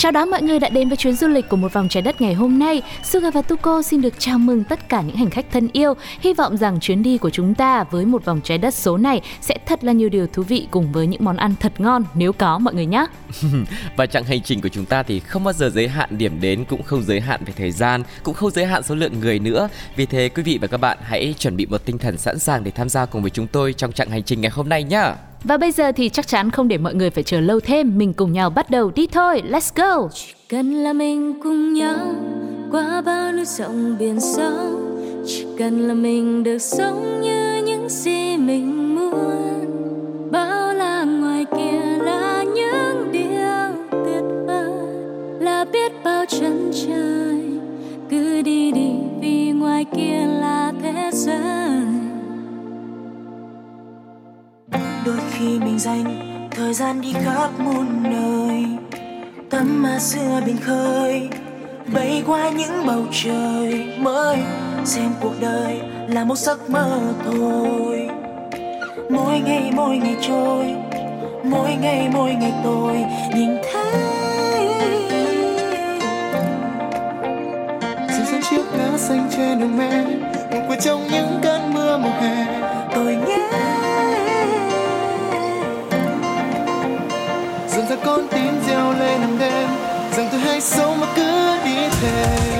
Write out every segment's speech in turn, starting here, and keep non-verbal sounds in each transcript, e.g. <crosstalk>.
Chào đón mọi người đã đến với chuyến du lịch của một vòng trái đất ngày hôm nay. Suga và Tuko xin được chào mừng tất cả những hành khách thân yêu. Hy vọng rằng chuyến đi của chúng ta với một vòng trái đất số này sẽ thật là nhiều điều thú vị cùng với những món ăn thật ngon nếu có mọi người nhé. <laughs> Và chặng hành trình của chúng ta thì không bao giờ giới hạn điểm đến cũng không giới hạn về thời gian, cũng không giới hạn số lượng người nữa. Vì thế quý vị và các bạn hãy chuẩn bị một tinh thần sẵn sàng để tham gia cùng với chúng tôi trong chặng hành trình ngày hôm nay nhé. Và bây giờ thì chắc chắn không để mọi người phải chờ lâu thêm, mình cùng nhau bắt đầu đi thôi. Let's go. Chỉ cần là mình cùng nhau qua bao núi sông biển sâu chỉ cần là mình được sống như những gì mình muốn bao la ngoài kia là những điều tuyệt vời là biết bao chân trời cứ đi đi vì ngoài kia là thế giới khi mình dành thời gian đi khắp muôn nơi. Tắm mà xưa biển khơi bay qua những bầu trời mới. Xem cuộc đời là một giấc mơ thôi. Mỗi ngày mỗi ngày trôi mỗi ngày mỗi ngày tôi nhìn thấy. Dừng dần chiếc lá xanh trên đường mẹ ngủ quên trong những cơn mưa mùa hè. Tôi nghe con tim reo lên hàng đêm. Rằng tôi hay sống mà cứ đi theo.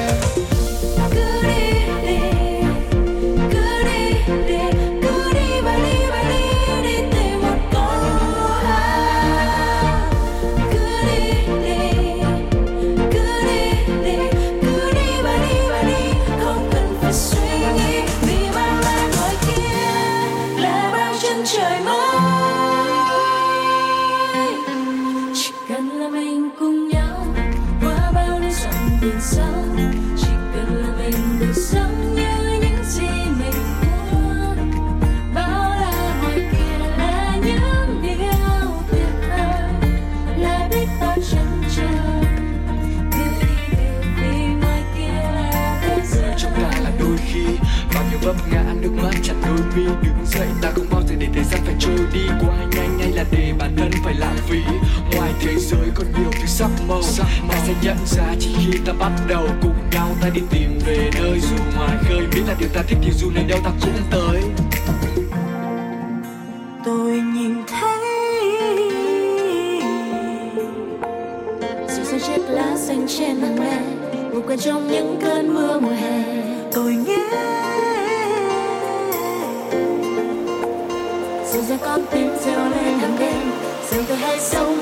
Vấp ngã nước mắt chặt đôi mi, đứng dậy, ta không bao giờ để thời gian phải trôi đi qua. Nhanh hay là để bản thân phải lãng phí. Ngoài thế giới còn nhiều thứ sắc màu, ta sẽ nhận ra chỉ khi ta bắt đầu cùng nhau, ta đi tìm về nơi dù ngoài khơi. Biết là điều ta thích thì dù nơi đâu ta cũng tới. Tôi nhìn thấy dịu chiếc lá xanh trên hàng me ngủ quên trong những cơn mưa mùa hè. Tôi nghe dịu dàng lên hàng đêm. Rằng tôi hay sống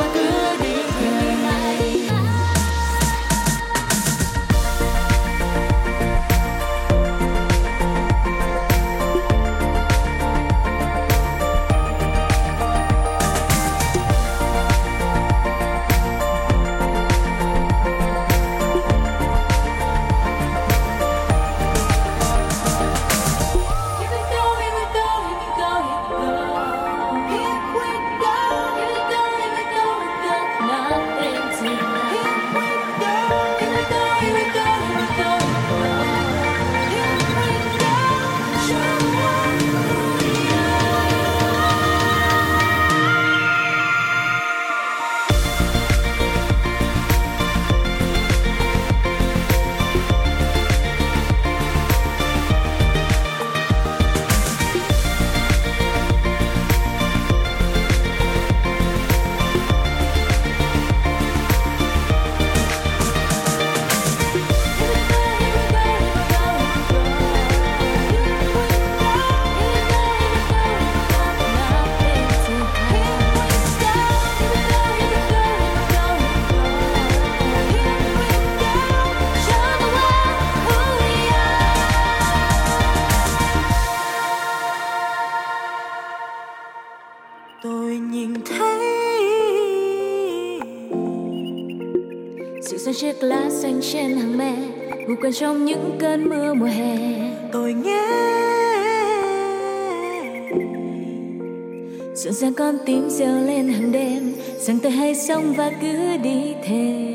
chiếc lá xanh trên hàng me ngủ quên trong những cơn mưa mùa hè. Tôi nghe rộn ràng con tim reo lên hàng đêm rằng tôi hãy sống và cứ đi thêm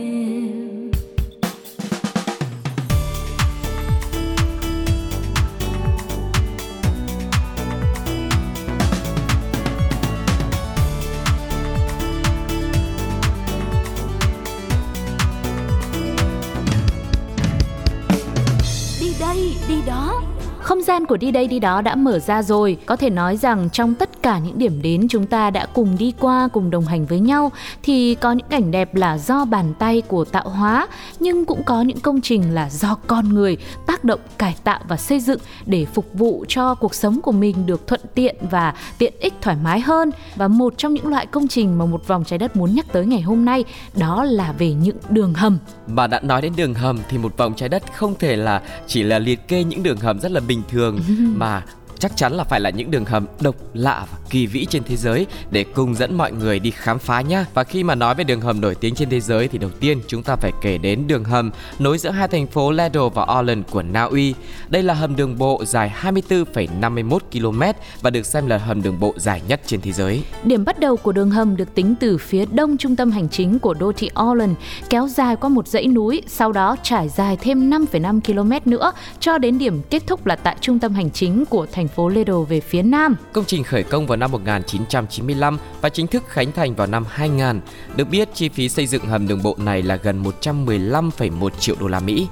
không gian của đi đây đi đó đã mở ra rồi. Có thể nói rằng trong tất cả những điểm đến chúng ta đã cùng đi qua cùng đồng hành với nhau thì có những cảnh đẹp là do bàn tay của tạo hóa nhưng cũng có những công trình là do con người tác động cải tạo và xây dựng để phục vụ cho cuộc sống của mình được thuận tiện và tiện ích thoải mái hơn. Và một trong những loại công trình mà một vòng trái đất muốn nhắc tới ngày hôm nay đó là về những đường hầm. Mà đã nói đến đường hầm thì một vòng trái đất không thể là chỉ là liệt kê những đường hầm rất là bình thường <laughs> mà chắc chắn là phải là những đường hầm độc lạ và kỳ vĩ trên thế giới để cùng dẫn mọi người đi khám phá nhá. Và khi mà nói về đường hầm nổi tiếng trên thế giới thì đầu tiên chúng ta phải kể đến đường hầm nối giữa hai thành phố Ledo và Orland của Na Uy. Đây là hầm đường bộ dài 24,51 km và được xem là hầm đường bộ dài nhất trên thế giới. Điểm bắt đầu của đường hầm được tính từ phía đông trung tâm hành chính của đô thị Orland, kéo dài qua một dãy núi, sau đó trải dài thêm 5,5 km nữa cho đến điểm kết thúc là tại trung tâm hành chính của thành phố Lido về phía nam. Công trình khởi công vào năm 1995 và chính thức khánh thành vào năm 2000. Được biết chi phí xây dựng hầm đường bộ này là gần 115,1 triệu đô la Mỹ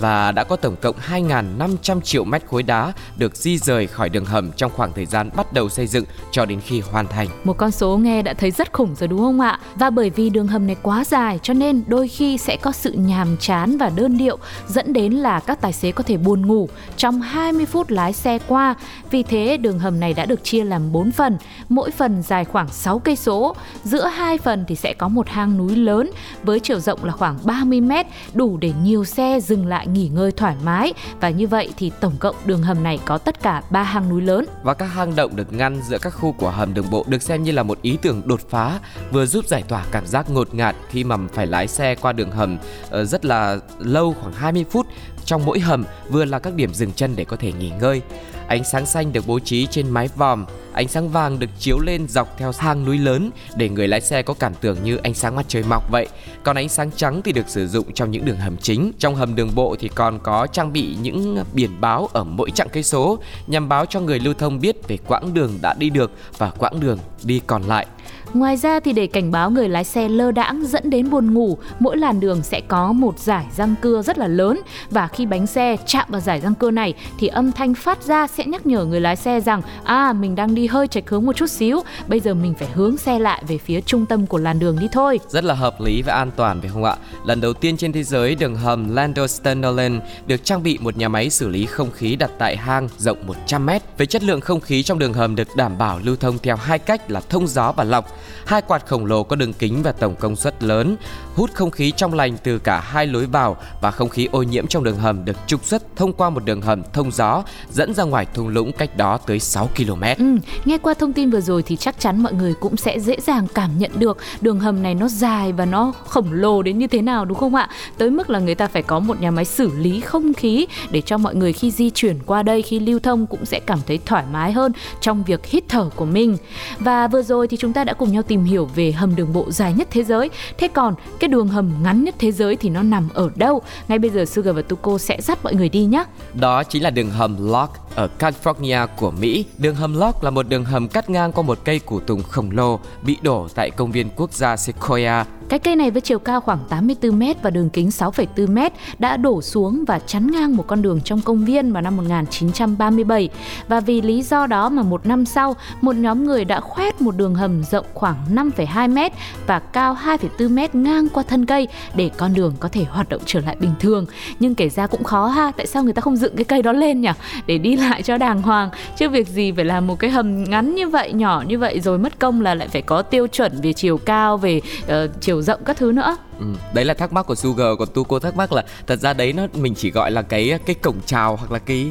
và đã có tổng cộng 2.500 triệu mét khối đá được di rời khỏi đường hầm trong khoảng thời gian bắt đầu xây dựng cho đến khi hoàn thành. Một con số nghe đã thấy rất khủng rồi đúng không ạ? Và bởi vì đường hầm này quá dài cho nên đôi khi sẽ có sự nhàm chán và đơn điệu dẫn đến là các tài xế có thể buồn ngủ trong 20 phút lái xe qua. Vì thế đường hầm này đã được chia làm 4 phần, mỗi phần dài khoảng 6 cây số. Giữa hai phần thì sẽ có một hang núi lớn với chiều rộng là khoảng 30 mét, đủ để nhiều xe dừng lại nghỉ ngơi thoải mái và như vậy thì tổng cộng đường hầm này có tất cả 3 hang núi lớn. Và các hang động được ngăn giữa các khu của hầm đường bộ được xem như là một ý tưởng đột phá, vừa giúp giải tỏa cảm giác ngột ngạt khi mà phải lái xe qua đường hầm ờ, rất là lâu khoảng 20 phút trong mỗi hầm, vừa là các điểm dừng chân để có thể nghỉ ngơi. Ánh sáng xanh được bố trí trên mái vòm, ánh sáng vàng được chiếu lên dọc theo hang núi lớn để người lái xe có cảm tưởng như ánh sáng mặt trời mọc vậy. Còn ánh sáng trắng thì được sử dụng trong những đường hầm chính. Trong hầm đường bộ thì còn có trang bị những biển báo ở mỗi chặng cây số nhằm báo cho người lưu thông biết về quãng đường đã đi được và quãng đường đi còn lại. Ngoài ra thì để cảnh báo người lái xe lơ đãng dẫn đến buồn ngủ, mỗi làn đường sẽ có một giải răng cưa rất là lớn và khi bánh xe chạm vào giải răng cưa này thì âm thanh phát ra sẽ nhắc nhở người lái xe rằng à mình đang đi hơi chệch hướng một chút xíu, bây giờ mình phải hướng xe lại về phía trung tâm của làn đường đi thôi. Rất là hợp lý và an toàn phải không ạ? Lần đầu tiên trên thế giới, đường hầm Landau-Stenderland được trang bị một nhà máy xử lý không khí đặt tại hang rộng 100m. Về chất lượng không khí trong đường hầm được đảm bảo lưu thông theo hai cách là thông gió và lọc. Hai quạt khổng lồ có đường kính và tổng công suất lớn, hút không khí trong lành từ cả hai lối vào và không khí ô nhiễm trong đường hầm được trục xuất thông qua một đường hầm thông gió dẫn ra ngoài thung lũng cách đó tới 6 km. Ừ, nghe qua thông tin vừa rồi thì chắc chắn mọi người cũng sẽ dễ dàng cảm nhận được đường hầm này nó dài và nó khổng lồ đến như thế nào đúng không ạ? Tới mức là người ta phải có một nhà máy xử lý không khí để cho mọi người khi di chuyển qua đây khi lưu thông cũng sẽ cảm thấy thoải mái hơn trong việc hít thở của mình. Và vừa rồi thì chúng ta đã cùng nhau tìm hiểu về hầm đường bộ dài nhất thế giới. Thế còn cái đường hầm ngắn nhất thế giới thì nó nằm ở đâu? Ngay bây giờ Sugar và Tuko sẽ dắt mọi người đi nhé. Đó chính là đường hầm Lock ở California của Mỹ. Đường hầm Lock là một đường hầm cắt ngang qua một cây củ tùng khổng lồ bị đổ tại công viên quốc gia Sequoia cái cây này với chiều cao khoảng 84m và đường kính 6,4m đã đổ xuống và chắn ngang một con đường trong công viên vào năm 1937. Và vì lý do đó mà một năm sau, một nhóm người đã khoét một đường hầm rộng khoảng 5,2m và cao 2,4m ngang qua thân cây để con đường có thể hoạt động trở lại bình thường. Nhưng kể ra cũng khó ha, tại sao người ta không dựng cái cây đó lên nhỉ? Để đi lại cho đàng hoàng. Chứ việc gì phải làm một cái hầm ngắn như vậy, nhỏ như vậy rồi mất công là lại phải có tiêu chuẩn về chiều cao, về uh, chiều rộng các thứ nữa. Ừ, đấy là thắc mắc của Sugar còn tu cô thắc mắc là thật ra đấy nó mình chỉ gọi là cái cái cổng chào hoặc là cái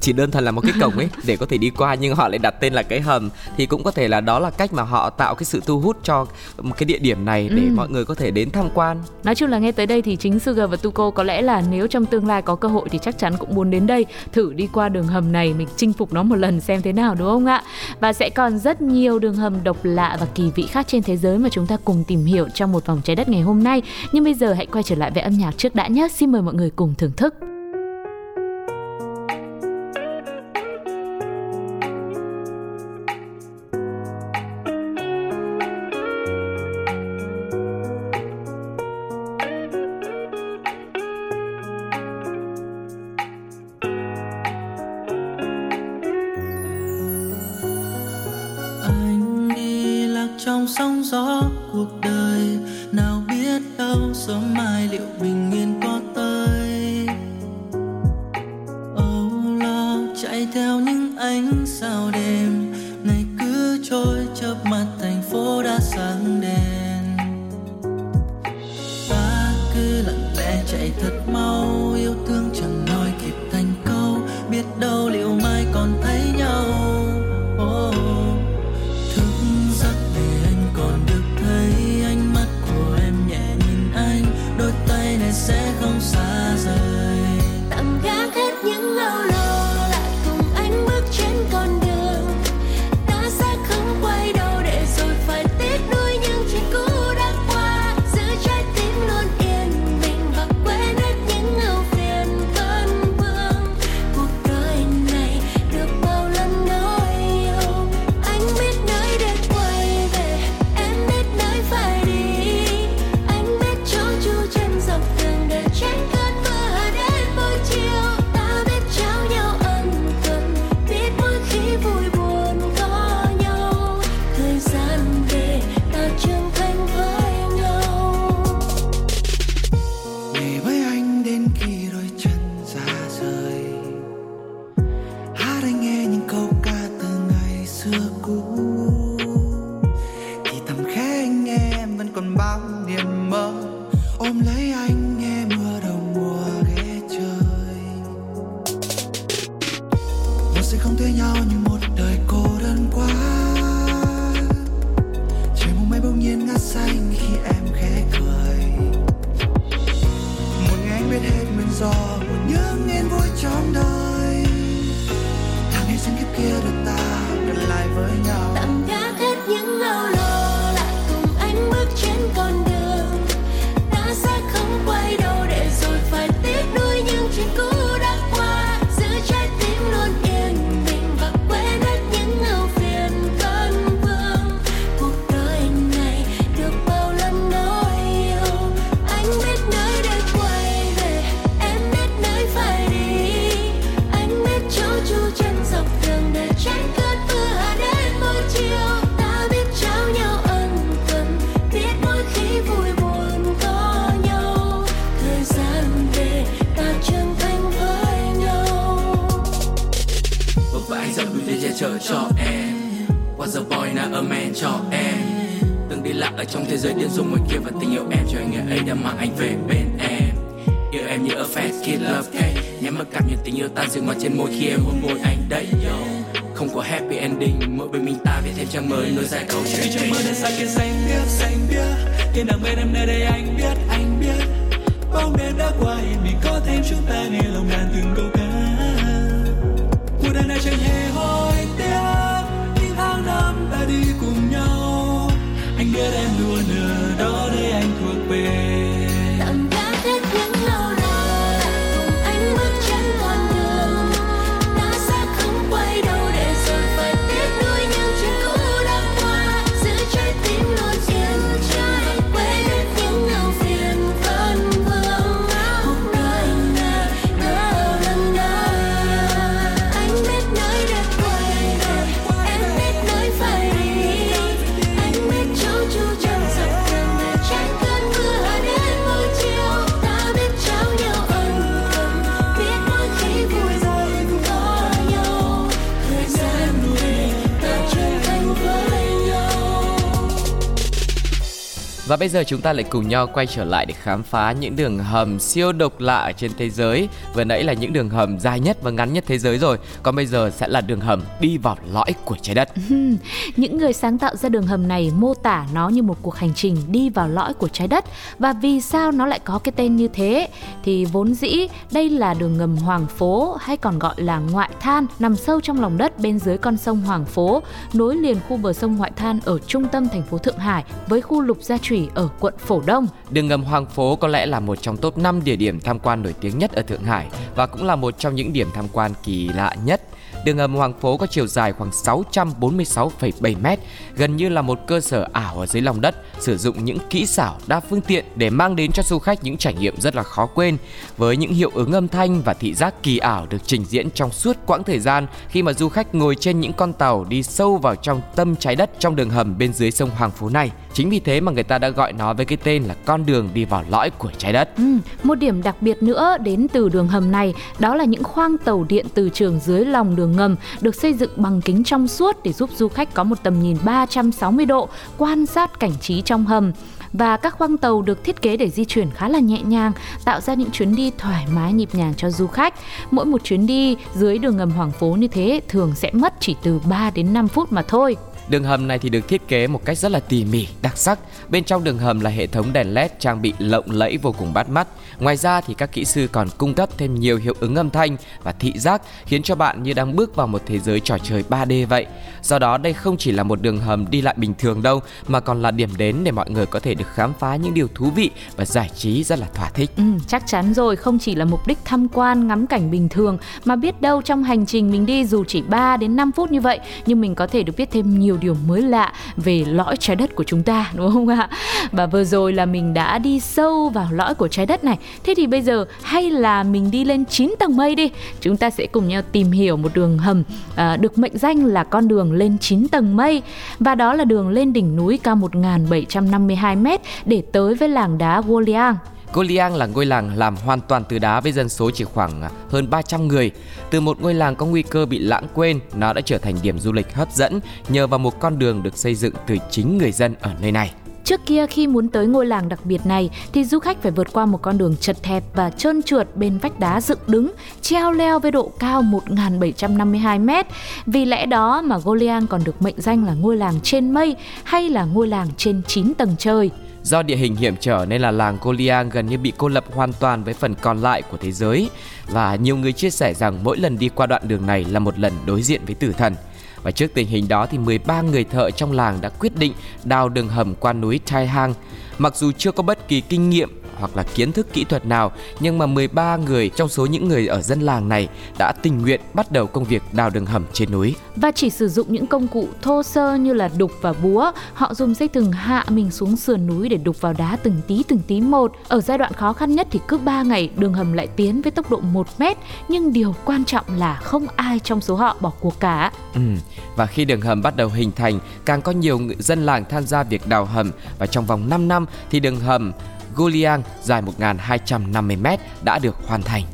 chỉ đơn thuần là một cái cổng ấy <laughs> để có thể đi qua nhưng họ lại đặt tên là cái hầm thì cũng có thể là đó là cách mà họ tạo cái sự thu hút cho một cái địa điểm này để Ừ. mọi người có thể đến tham quan Nói chung là nghe tới đây thì chính Sugar và Tuko có lẽ là nếu trong tương lai có cơ hội thì chắc chắn cũng muốn đến đây thử đi qua đường hầm này mình chinh phục nó một lần xem thế nào đúng không ạ? Và sẽ còn rất nhiều đường hầm độc lạ và kỳ vị khác trên thế giới mà chúng ta cùng tìm hiểu trong một vòng trái đất ngày hôm nay. Nhưng bây giờ hãy quay trở lại với âm nhạc trước đã nhé. Xin mời mọi người cùng thưởng thức. Bao niềm mơ. Ôm lấy chu chân dọc đường để tránh cơn mưa đến buổi chiều. Ta biết trao nhau ân cần, biết mỗi khi vui buồn có nhau. Thời gian ta thành với nhau. Để che chở cho em. Was a boy, not a man, cho em. Từng đi lạc ở trong thế giới điên rồ ngoài kia và tình yêu em cho anh ngày ấy đã mang anh về bên em. Yêu em như a fast kid, love em nhắm mắt cảm nhận tình yêu tan dừng ngoài trên môi khi em hôn môi anh đấy, yo. Không có happy ending, mỗi bên mình ta viết thêm trang mới, nối dài câu chuyện. Khi trong mơ đen xa kia xanh biếc xanh biếc. Thiên đàng bên em nơi đây anh biết anh biết. Bóng đêm đã qua hiện mình có thêm chúng ta nghe lòng đàn từng câu ca. Cuộc đời này chẳng hề hối tiếc. Những tháng năm ta đi cùng nhau. Anh biết em luôn ở đó để anh thuộc về. Và bây giờ chúng ta lại cùng nhau quay trở lại để khám phá những đường hầm siêu độc lạ ở trên thế giới. Vừa nãy là những đường hầm dài nhất và ngắn nhất thế giới rồi, còn bây giờ sẽ là đường hầm đi vào lõi của trái đất. Những người sáng tạo ra đường hầm này mô tả nó như một cuộc hành trình đi vào lõi của trái đất và vì sao nó lại có cái tên như thế thì vốn dĩ đây là đường ngầm Hoàng Phố hay còn gọi là ngoại than nằm sâu trong lòng đất bên dưới con sông Hoàng Phố nối liền khu bờ sông ngoại than ở trung tâm thành phố Thượng Hải với khu Lục Gia Trùy ở quận Phổ Đông. Đường ngầm Hoàng Phố có lẽ là một trong top 5 địa điểm tham quan nổi tiếng nhất ở Thượng Hải và cũng là một trong những điểm tham quan kỳ lạ nhất. Đường hầm Hoàng Phố có chiều dài khoảng 646,7 m, gần như là một cơ sở ảo ở dưới lòng đất, sử dụng những kỹ xảo đa phương tiện để mang đến cho du khách những trải nghiệm rất là khó quên. Với những hiệu ứng âm thanh và thị giác kỳ ảo được trình diễn trong suốt quãng thời gian khi mà du khách ngồi trên những con tàu đi sâu vào trong tâm trái đất trong đường hầm bên dưới sông Hoàng Phố này. Chính vì thế mà người ta đã gọi nó với cái tên là con đường đi vào lõi của trái đất. Ừ, một điểm đặc biệt nữa đến từ đường hầm này đó là những khoang tàu điện từ trường dưới lòng đường ngầm được xây dựng bằng kính trong suốt để giúp du khách có một tầm nhìn 360 độ quan sát cảnh trí trong hầm và các khoang tàu được thiết kế để di chuyển khá là nhẹ nhàng, tạo ra những chuyến đi thoải mái nhịp nhàng cho du khách. Mỗi một chuyến đi dưới đường ngầm Hoàng Phố như thế thường sẽ mất chỉ từ 3 đến 5 phút mà thôi. Đường hầm này thì được thiết kế một cách rất là tỉ mỉ, đặc sắc. Bên trong đường hầm là hệ thống đèn LED trang bị lộng lẫy vô cùng bắt mắt. Ngoài ra thì các kỹ sư còn cung cấp thêm nhiều hiệu ứng âm thanh và thị giác khiến cho bạn như đang bước vào một thế giới trò chơi 3D vậy. Do đó đây không chỉ là một đường hầm đi lại bình thường đâu mà còn là điểm đến để mọi người có thể được khám phá những điều thú vị và giải trí rất là thỏa thích. Ừ, chắc chắn rồi, không chỉ là mục đích tham quan ngắm cảnh bình thường mà biết đâu trong hành trình mình đi dù chỉ 3 đến 5 phút như vậy nhưng mình có thể được biết thêm nhiều điều mới lạ về lõi trái đất của chúng ta đúng không ạ? Và vừa rồi là mình đã đi sâu vào lõi của trái đất này. Thế thì bây giờ hay là mình đi lên 9 tầng mây đi. Chúng ta sẽ cùng nhau tìm hiểu một đường hầm à, được mệnh danh là con đường lên 9 tầng mây và đó là đường lên đỉnh núi cao 1752 m để tới với làng đá Goliang. Goliang là ngôi làng làm hoàn toàn từ đá với dân số chỉ khoảng à, hơn 300 người. Từ một ngôi làng có nguy cơ bị lãng quên, nó đã trở thành điểm du lịch hấp dẫn nhờ vào một con đường được xây dựng từ chính người dân ở nơi này. Trước kia khi muốn tới ngôi làng đặc biệt này thì du khách phải vượt qua một con đường chật hẹp và trơn trượt bên vách đá dựng đứng, treo leo với độ cao 1752 m. Vì lẽ đó mà Goliang còn được mệnh danh là ngôi làng trên mây hay là ngôi làng trên 9 tầng trời. Do địa hình hiểm trở nên là làng Goliang gần như bị cô lập hoàn toàn với phần còn lại của thế giới và nhiều người chia sẻ rằng mỗi lần đi qua đoạn đường này là một lần đối diện với tử thần. Và trước tình hình đó thì 13 người thợ trong làng đã quyết định đào đường hầm qua núi Tai Hang. Mặc dù chưa có bất kỳ kinh nghiệm hoặc là kiến thức kỹ thuật nào nhưng mà 13 người trong số những người ở dân làng này đã tình nguyện bắt đầu công việc đào đường hầm trên núi. Và chỉ sử dụng những công cụ thô sơ như là đục và búa, họ dùng dây thừng hạ mình xuống sườn núi để đục vào đá từng tí từng tí một. Ở giai đoạn khó khăn nhất thì cứ 3 ngày đường hầm lại tiến với tốc độ 1 mét, nhưng điều quan trọng là không ai trong số họ bỏ cuộc cả. Ừ. Và khi đường hầm bắt đầu hình thành, càng có nhiều người dân làng tham gia việc đào hầm và trong vòng 5 năm thì đường hầm Goliang dài 1.250m đã được hoàn thành.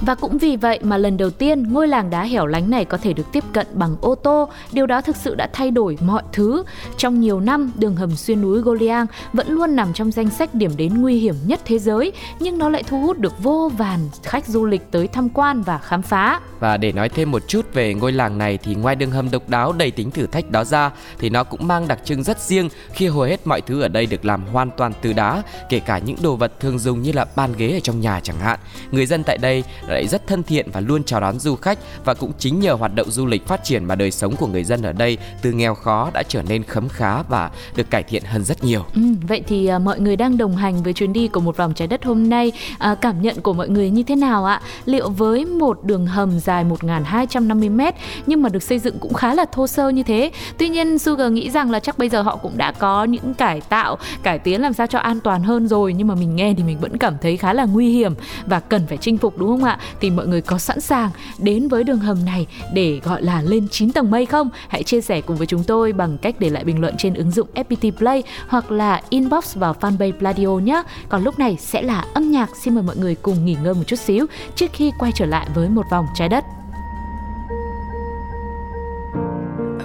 Và cũng vì vậy mà lần đầu tiên ngôi làng đá hẻo lánh này có thể được tiếp cận bằng ô tô, điều đó thực sự đã thay đổi mọi thứ. Trong nhiều năm, đường hầm xuyên núi Goliang vẫn luôn nằm trong danh sách điểm đến nguy hiểm nhất thế giới, nhưng nó lại thu hút được vô vàn khách du lịch tới tham quan và khám phá. Và để nói thêm một chút về ngôi làng này thì ngoài đường hầm độc đáo đầy tính thử thách đó ra thì nó cũng mang đặc trưng rất riêng khi hầu hết mọi thứ ở đây được làm hoàn toàn từ đá, kể cả những đồ vật thường dùng như là bàn ghế ở trong nhà chẳng hạn. Người dân tại đây lại rất thân thiện và luôn chào đón du khách và cũng chính nhờ hoạt động du lịch phát triển mà đời sống của người dân ở đây từ nghèo khó đã trở nên khấm khá và được cải thiện hơn rất nhiều. Ừ, vậy thì à, mọi người đang đồng hành với chuyến đi của một vòng trái đất hôm nay, à, cảm nhận của mọi người như thế nào ạ? Liệu với một đường hầm dài 1.250m nhưng mà được xây dựng cũng khá là thô sơ như thế, tuy nhiên Sugar nghĩ rằng là chắc bây giờ họ cũng đã có những cải tạo, cải tiến làm sao cho an toàn hơn rồi nhưng mà mình nghe thì mình vẫn cảm thấy khá là nguy hiểm và cần phải chinh phục đúng không ạ? Thì mọi người có sẵn sàng đến với đường hầm này để gọi là lên 9 tầng mây không? Hãy chia sẻ cùng với chúng tôi bằng cách để lại bình luận trên ứng dụng FPT Play hoặc là inbox vào fanpage Pladio nhé. Còn lúc này sẽ là âm nhạc. Xin mời mọi người cùng nghỉ ngơi một chút xíu trước khi quay trở lại với một vòng trái đất.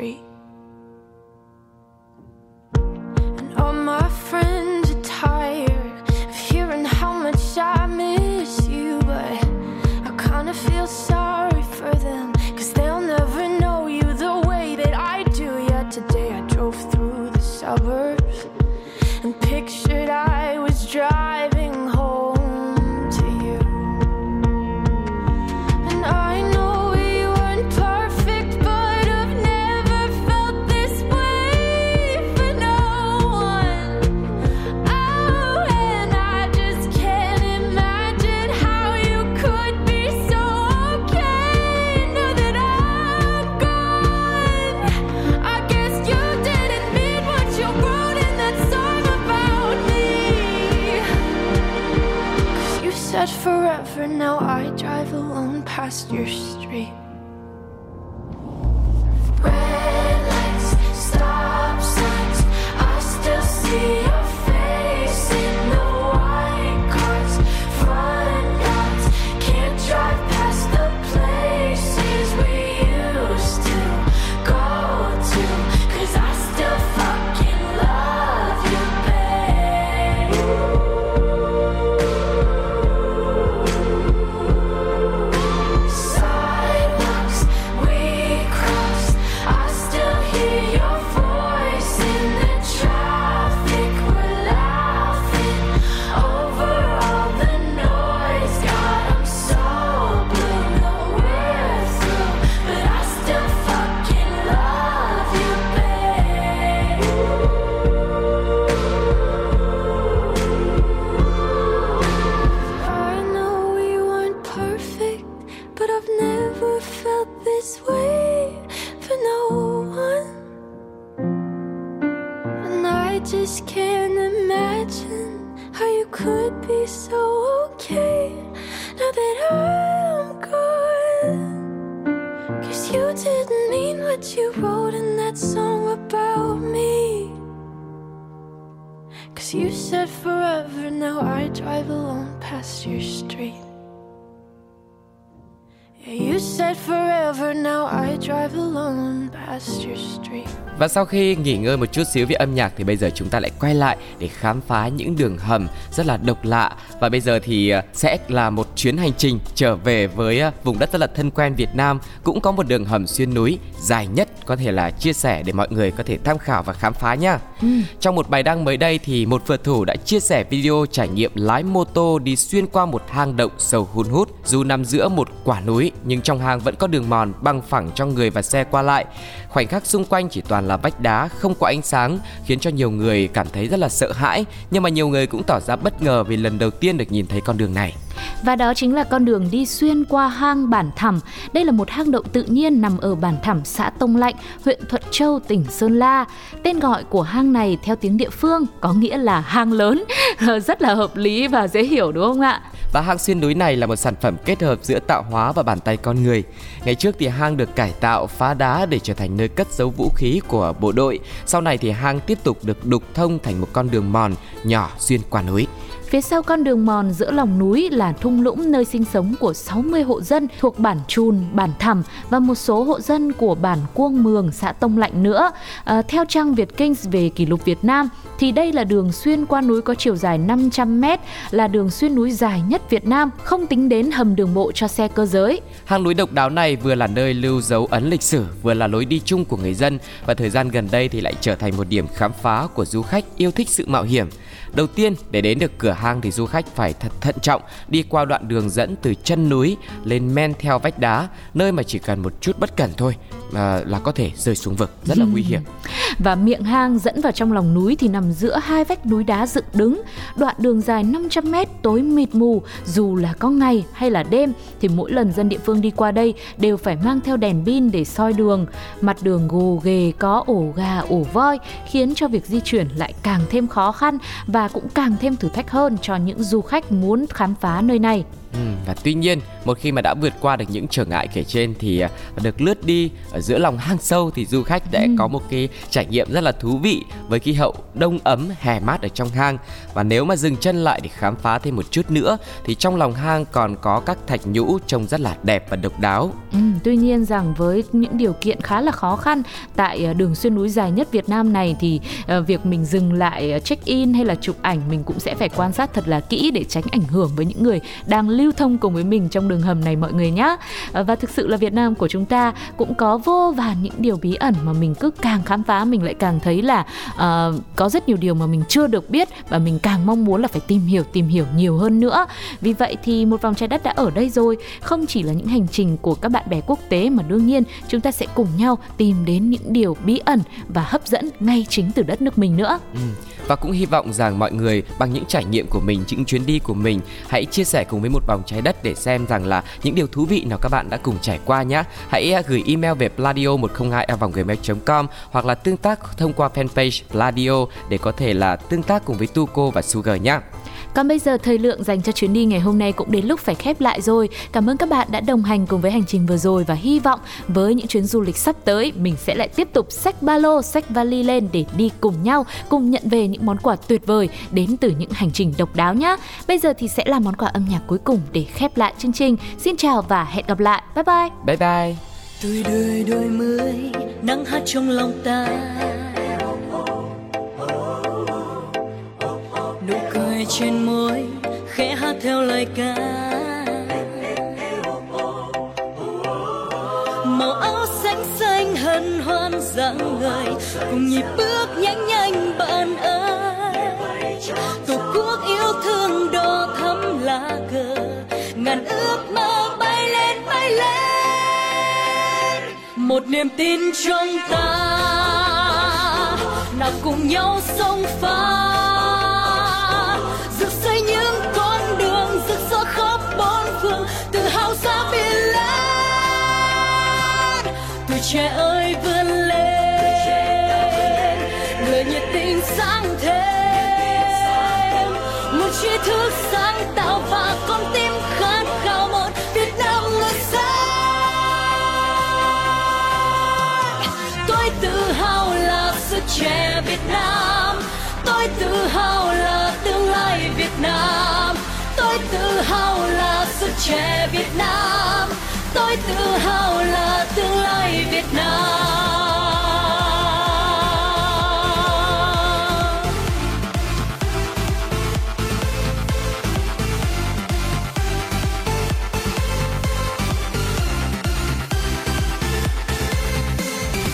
free. Và sau khi nghỉ ngơi một chút xíu về âm nhạc thì bây giờ chúng ta lại quay lại để khám phá những đường hầm rất là độc lạ. Và bây giờ thì ờ, sẽ là một chuyến hành trình trở về với ờ, vùng đất rất là thân quen Việt Nam. Cũng có một đường hầm xuyên núi dài nhất có thể là chia sẻ để mọi người có thể tham khảo và khám phá nhá. Trong một bài đăng mới đây thì một phượt thủ đã chia sẻ video trải nghiệm lái mô tô đi xuyên qua một hang động sâu hun hút. Dù nằm giữa một quả núi nhưng trong hang vẫn có đường mòn bằng phẳng cho người và xe qua lại. Khoảnh khắc xung xung quanh chỉ toàn là vách đá, không có ánh sáng, khiến cho nhiều người cảm thấy rất là sợ hãi nhưng mà nhiều người cũng tỏ ra bất ngờ vì lần đầu tiên được nhìn thấy con đường này. Và đó chính là con đường đi xuyên qua hang Bản Thẳm. Đây là một hang động tự nhiên nằm ở Bản Thẳm, xã Tông Lạnh, huyện Thuận Châu, tỉnh Sơn La. Tên gọi của hang này theo tiếng địa phương có nghĩa là hang lớn, <laughs> rất là hợp lý và dễ hiểu đúng không ạ? Và hang xuyên núi này là một sản phẩm kết hợp giữa tạo hóa và bàn tay con người. Ngày trước thì hang được cải tạo, phá đá để trở thành nơi cất giấu vũ khí của bộ đội. Sau này thì hang tiếp tục được đục thông thành một con đường mòn nhỏ xuyên qua núi. Phía sau con đường mòn giữa lòng núi là thung lũng nơi sinh sống của 60 hộ dân thuộc bản Chùn, bản Thẳm và một số hộ dân của bản Cuông Mường, xã Tông Lạnh nữa. À, theo trang Việt Kings về kỷ lục Việt Nam thì đây là đường xuyên qua núi có chiều dài 500 m, là đường xuyên núi dài nhất Việt Nam, không tính đến hầm đường bộ cho xe cơ giới. Hang núi độc đáo này vừa là nơi lưu dấu ấn lịch sử, vừa là lối đi chung của người dân và thời gian gần đây thì lại trở thành một điểm khám phá của du khách yêu thích sự mạo hiểm. Đầu tiên, để đến được cửa hang thì du khách phải thật thận trọng đi qua đoạn đường dẫn từ chân núi lên men theo vách đá, nơi mà chỉ cần một chút bất cẩn thôi à, là có thể rơi xuống vực, rất là nguy hiểm. <laughs> Và miệng hang dẫn vào trong lòng núi thì nằm giữa hai vách núi đá dựng đứng. Đoạn đường dài 500 m tối mịt mù, dù là có ngày hay là đêm thì mỗi lần dân địa phương đi qua đây đều phải mang theo đèn pin để soi đường. Mặt đường gồ ghề có ổ gà, ổ voi khiến cho việc di chuyển lại càng thêm khó khăn và cũng càng thêm thử thách hơn cho những du khách muốn khám phá nơi này. Ừ, và tuy nhiên một khi mà đã vượt qua được những trở ngại kể trên thì à, được lướt đi ở giữa lòng hang sâu thì du khách sẽ có một cái trải nghiệm rất là thú vị với khí hậu đông ấm hè mát ở trong hang. Và nếu mà dừng chân lại để khám phá thêm một chút nữa thì trong lòng hang còn có các thạch nhũ trông rất là đẹp và độc đáo. Ừ, tuy nhiên rằng với những điều kiện khá là khó khăn tại ờ, đường xuyên núi dài nhất Việt Nam này thì ờ, việc mình dừng lại check in hay là chụp ảnh mình cũng sẽ phải quan sát thật là kỹ để tránh ảnh hưởng với những người đang lưu thông cùng với mình trong đường hầm này mọi người nhé. Ờ, và thực sự là Việt Nam của chúng ta cũng có vô vàn những điều bí ẩn mà mình cứ càng khám phá mình lại càng thấy là uh, có rất nhiều điều mà mình chưa được biết và mình càng mong muốn là phải tìm hiểu tìm hiểu nhiều hơn nữa. Vì vậy thì một vòng trái đất đã ở đây rồi, không chỉ là những hành trình của các bạn bè quốc tế mà đương nhiên chúng ta sẽ cùng nhau tìm đến những điều bí ẩn và hấp dẫn ngay chính từ đất nước mình nữa. Ừ. Và cũng hy vọng rằng mọi người bằng những trải nghiệm của mình, những chuyến đi của mình hãy chia sẻ cùng với một vòng trái đất để xem rằng là những điều thú vị nào các bạn đã cùng trải qua nhé. Hãy à, gửi email về pladio 102 gmail.com hoặc là tương tác thông qua fanpage Pladio để có thể là tương tác cùng với Tuco và Sugar nhé. Còn bây giờ thời lượng dành cho chuyến đi ngày hôm nay cũng đến lúc phải khép lại rồi. Cảm ơn các bạn đã đồng hành cùng với hành trình vừa rồi và hy vọng với những chuyến du lịch sắp tới mình sẽ lại tiếp tục xách ba lô, xách vali lên để đi cùng nhau, cùng nhận về những món quà tuyệt vời đến từ những hành trình độc đáo nhé. Bây giờ thì sẽ là món quà âm nhạc cuối cùng để khép lại chương trình. Xin chào và hẹn gặp lại. Bye bye. Bye bye. Tuổi đời đôi mươi nắng hát trong lòng ta Nụ trên môi khẽ hát theo lời ca. Màu áo xanh xanh hân hoan dáng người, Cùng nhịp bước nhanh nhanh bạn ơi. Tổ quốc yêu thương đỏ thắm lá cờ, Ngàn ước mơ bay lên bay lên. Một niềm tin trong ta, nào cùng nhau sông pha. Trẻ ơi, vươn lên. Người nhiệt tình sáng thêm. Một tri thức sáng tạo và con tim khát khao một Việt Nam ngời sáng tôi tự hào là sức trẻ Việt Nam. Tôi tự hào là tương lai Việt Nam. Tôi tự hào là sức trẻ Việt Nam tôi tự hào là tương lai Việt Nam.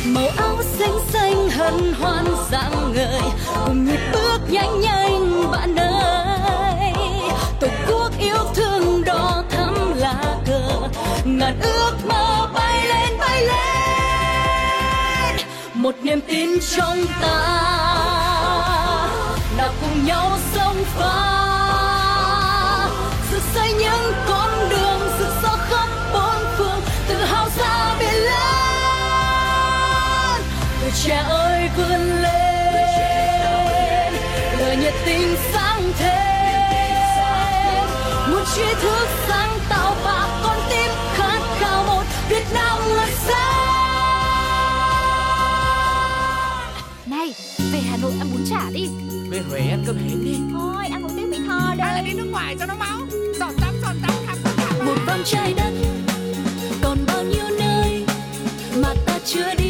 Màu áo xanh xanh hân hoan rạng ngời cùng nhịp bước nhanh nhanh niềm tin trong ta nào cùng nhau sống pha về đi. Huế ăn cơm hến đi. Thôi, ăn một tiếng Mỹ thò hay là đi nước ngoài cho nó máu giọt tắm giọt tắm khắp khắp một vòng trái đất còn bao nhiêu nơi mà ta chưa đi